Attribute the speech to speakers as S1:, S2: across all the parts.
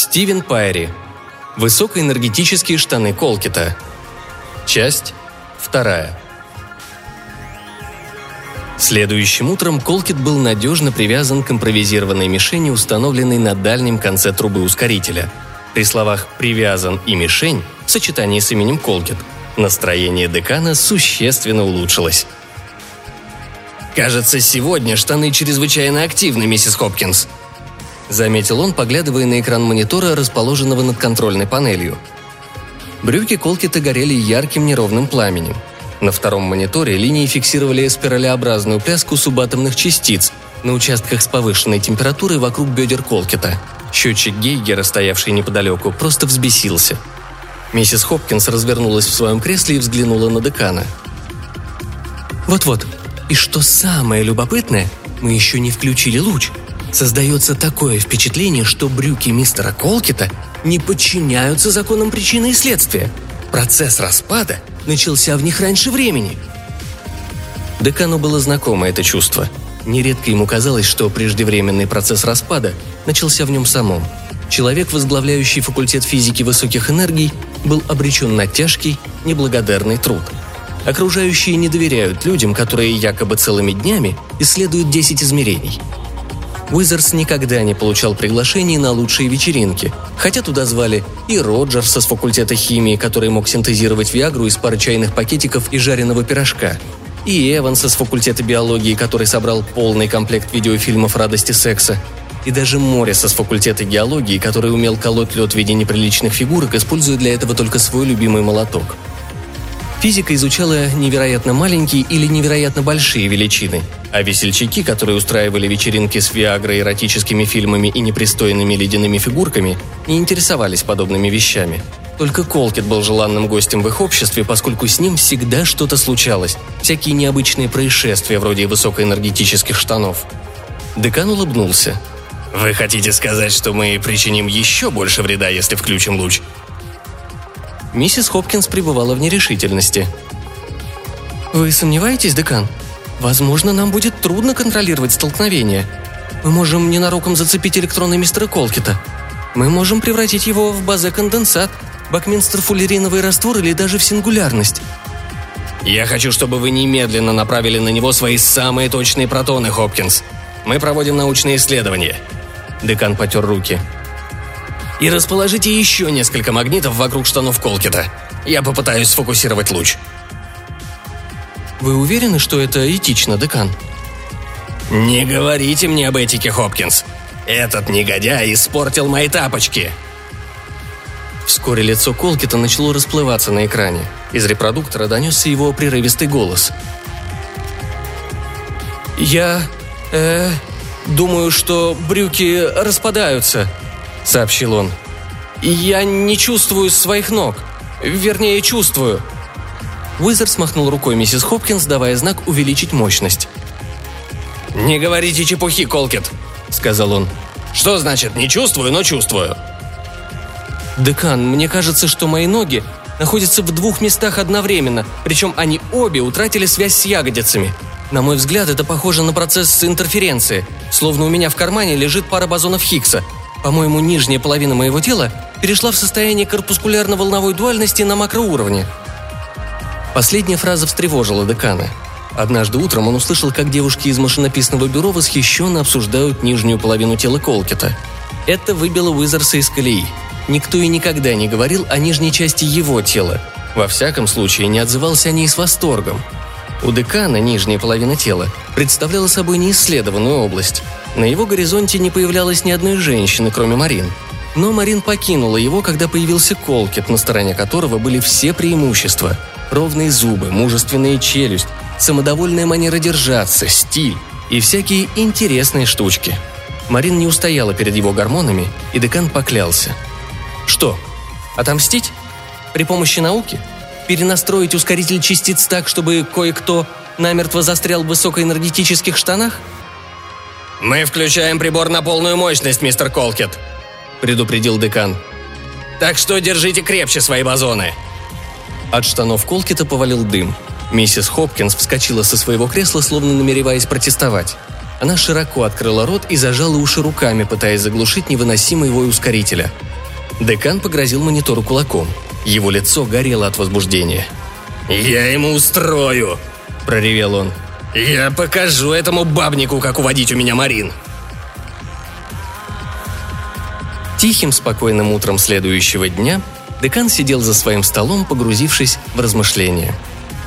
S1: Стивен Пайри. Высокоэнергетические штаны Колкита. Часть вторая. Следующим утром Колкит был надежно привязан к импровизированной мишени, установленной на дальнем конце трубы ускорителя. При словах «привязан» и «мишень» в сочетании с именем Колкит настроение декана существенно улучшилось.
S2: «Кажется, сегодня штаны чрезвычайно активны, миссис Хопкинс»,
S1: заметил он, поглядывая на экран монитора, расположенного над контрольной панелью. Брюки Колкита горели ярким неровным пламенем. На втором мониторе линии фиксировали спиралеобразную пляску субатомных частиц на участках с повышенной температурой вокруг бедер Колкита. Счетчик Гейгера, стоявший неподалеку, просто взбесился. Миссис Хопкинс развернулась в своем кресле и взглянула на декана. «Вот-вот. И что самое любопытное, мы еще не включили луч. Создается такое впечатление, что брюки мистера Колкита не подчиняются законам причины и следствия. Процесс распада начался в них раньше времени. Декану было знакомо это чувство. Нередко ему казалось, что преждевременный процесс распада начался в нем самом. Человек, возглавляющий факультет физики высоких энергий, был обречен на тяжкий, неблагодарный труд. Окружающие не доверяют людям, которые якобы целыми днями исследуют 10 измерений – Уизерс никогда не получал приглашений на лучшие вечеринки, хотя туда звали и Роджерса с факультета химии, который мог синтезировать Виагру из пары чайных пакетиков и жареного пирожка, и Эванса с факультета биологии, который собрал полный комплект видеофильмов «Радости секса», и даже Морриса с факультета геологии, который умел колоть лед в виде неприличных фигурок, используя для этого только свой любимый молоток – Физика изучала невероятно маленькие или невероятно большие величины, а весельчаки, которые устраивали вечеринки с Виагрой, эротическими фильмами и непристойными ледяными фигурками, не интересовались подобными вещами. Только Колкет был желанным гостем в их обществе, поскольку с ним всегда что-то случалось, всякие необычные происшествия вроде высокоэнергетических штанов. Декан улыбнулся.
S2: «Вы хотите сказать, что мы причиним еще больше вреда, если включим луч?»
S1: Миссис Хопкинс пребывала в нерешительности. «Вы сомневаетесь, декан? Возможно, нам будет трудно контролировать столкновение. Мы можем ненароком зацепить электроны мистера Колкита. Мы можем превратить его в базе-конденсат, бакминстер-фуллериновый раствор или даже в сингулярность.
S2: «Я хочу, чтобы вы немедленно направили на него свои самые точные протоны, Хопкинс. Мы проводим научные исследования».
S1: Декан потер руки
S2: и расположите еще несколько магнитов вокруг штанов Колкита. Я попытаюсь сфокусировать луч».
S1: «Вы уверены, что это этично, декан?»
S2: «Не говорите мне об этике, Хопкинс. Этот негодяй испортил мои тапочки».
S1: Вскоре лицо Колкита начало расплываться на экране. Из репродуктора донесся его прерывистый голос. «Я... э... думаю, что брюки распадаются», — сообщил он. «Я не чувствую своих ног. Вернее, чувствую». Уизер смахнул рукой миссис Хопкинс, давая знак увеличить мощность.
S2: «Не говорите чепухи, Колкет», — сказал он. «Что значит «не чувствую, но чувствую»?»
S1: «Декан, мне кажется, что мои ноги находятся в двух местах одновременно, причем они обе утратили связь с ягодицами. На мой взгляд, это похоже на процесс интерференции, словно у меня в кармане лежит пара бозонов Хиггса, по-моему, нижняя половина моего тела перешла в состояние корпускулярно-волновой дуальности на макроуровне. Последняя фраза встревожила декана. Однажды утром он услышал, как девушки из машинописного бюро восхищенно обсуждают нижнюю половину тела Колкета. Это выбило Уизерса из колеи. Никто и никогда не говорил о нижней части его тела. Во всяком случае, не отзывался о ней с восторгом. У декана нижняя половина тела представляла собой неисследованную область – на его горизонте не появлялось ни одной женщины, кроме Марин. Но Марин покинула его, когда появился Колкет, на стороне которого были все преимущества. Ровные зубы, мужественная челюсть, самодовольная манера держаться, стиль и всякие интересные штучки. Марин не устояла перед его гормонами, и декан поклялся. Что, отомстить? При помощи науки? Перенастроить ускоритель частиц так, чтобы кое-кто намертво застрял в высокоэнергетических штанах –
S2: «Мы включаем прибор на полную мощность, мистер Колкет», — предупредил декан. «Так что держите крепче свои бозоны».
S1: От штанов Колкета повалил дым. Миссис Хопкинс вскочила со своего кресла, словно намереваясь протестовать. Она широко открыла рот и зажала уши руками, пытаясь заглушить невыносимый вой ускорителя. Декан погрозил монитору кулаком. Его лицо горело от возбуждения.
S2: «Я ему устрою!» – проревел он. «Я покажу этому бабнику, как уводить у меня Марин!»
S1: Тихим, спокойным утром следующего дня декан сидел за своим столом, погрузившись в размышления.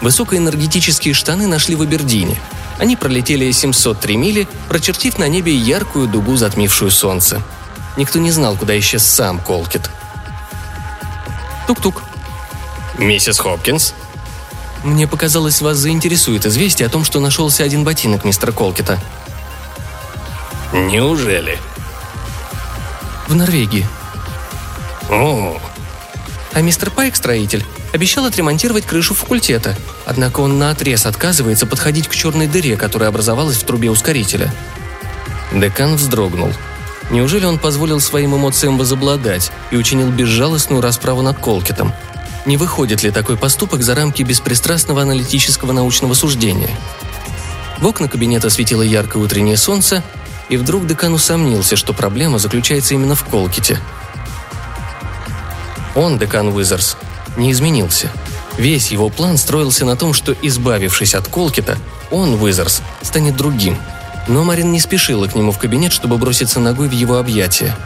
S1: Высокоэнергетические штаны нашли в Абердине. Они пролетели 703 мили, прочертив на небе яркую дугу, затмившую солнце. Никто не знал, куда исчез сам Колкит. Тук-тук.
S2: «Миссис Хопкинс?»
S1: «Мне показалось, вас заинтересует известие о том, что нашелся один ботинок мистера Колкита».
S2: «Неужели?»
S1: В Норвегии.
S2: О,
S1: А мистер Пайк, строитель, обещал отремонтировать крышу факультета, однако он наотрез отказывается подходить к черной дыре, которая образовалась в трубе ускорителя. Декан вздрогнул. Неужели он позволил своим эмоциям возобладать и учинил безжалостную расправу над Колкитом? Не выходит ли такой поступок за рамки беспристрастного аналитического научного суждения? В окна кабинета светило яркое утреннее солнце, и вдруг декан усомнился, что проблема заключается именно в Колките. Он, декан Уизерс, не изменился. Весь его план строился на том, что, избавившись от Колкита, он, Уизерс, станет другим. Но Марин не спешила к нему в кабинет, чтобы броситься ногой в его объятия.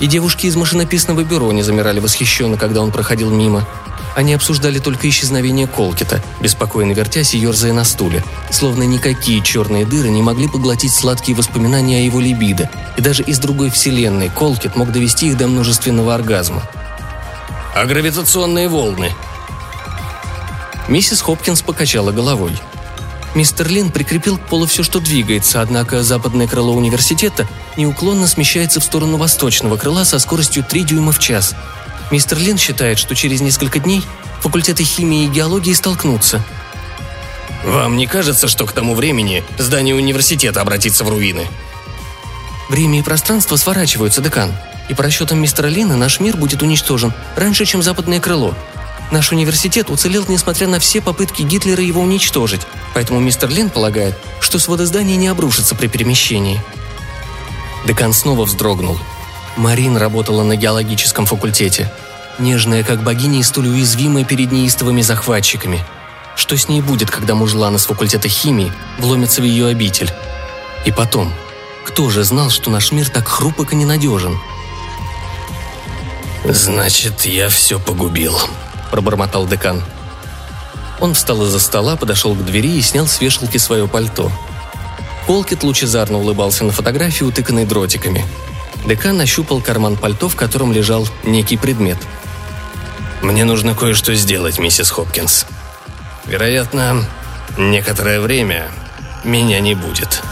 S1: И девушки из машинописного бюро не замирали восхищенно, когда он проходил мимо. Они обсуждали только исчезновение Колкита, беспокойно вертясь и ерзая на стуле. Словно никакие черные дыры не могли поглотить сладкие воспоминания о его либидо, и даже из другой вселенной Колкит мог довести их до множественного оргазма.
S2: а гравитационные волны?
S1: Миссис Хопкинс покачала головой. Мистер Лин прикрепил к полу все, что двигается, однако западное крыло университета неуклонно смещается в сторону восточного крыла со скоростью 3 дюйма в час. Мистер Лин считает, что через несколько дней факультеты химии и геологии столкнутся.
S2: Вам не кажется, что к тому времени здание университета обратится в руины?
S1: Время и пространство сворачиваются, декан. И по расчетам мистера Лина наш мир будет уничтожен раньше, чем западное крыло. Наш университет уцелел, несмотря на все попытки Гитлера его уничтожить, поэтому мистер Лин полагает, что своды здания не обрушатся при перемещении. Декан снова вздрогнул. Марин работала на геологическом факультете. Нежная, как богиня, и столь уязвимая перед неистовыми захватчиками. Что с ней будет, когда мужлан из факультета химии вломится в ее обитель? И потом, кто же знал, что наш мир так хрупок и ненадежен?
S2: Значит, я все погубил.
S1: – пробормотал декан. Он встал из-за стола, подошел к двери и снял с вешалки свое пальто. Колкит лучезарно улыбался на фотографии, утыканной дротиками. Декан ощупал карман пальто, в котором лежал некий предмет.
S2: Мне нужно кое-что сделать, миссис Хопкинс. Вероятно, некоторое время меня не будет.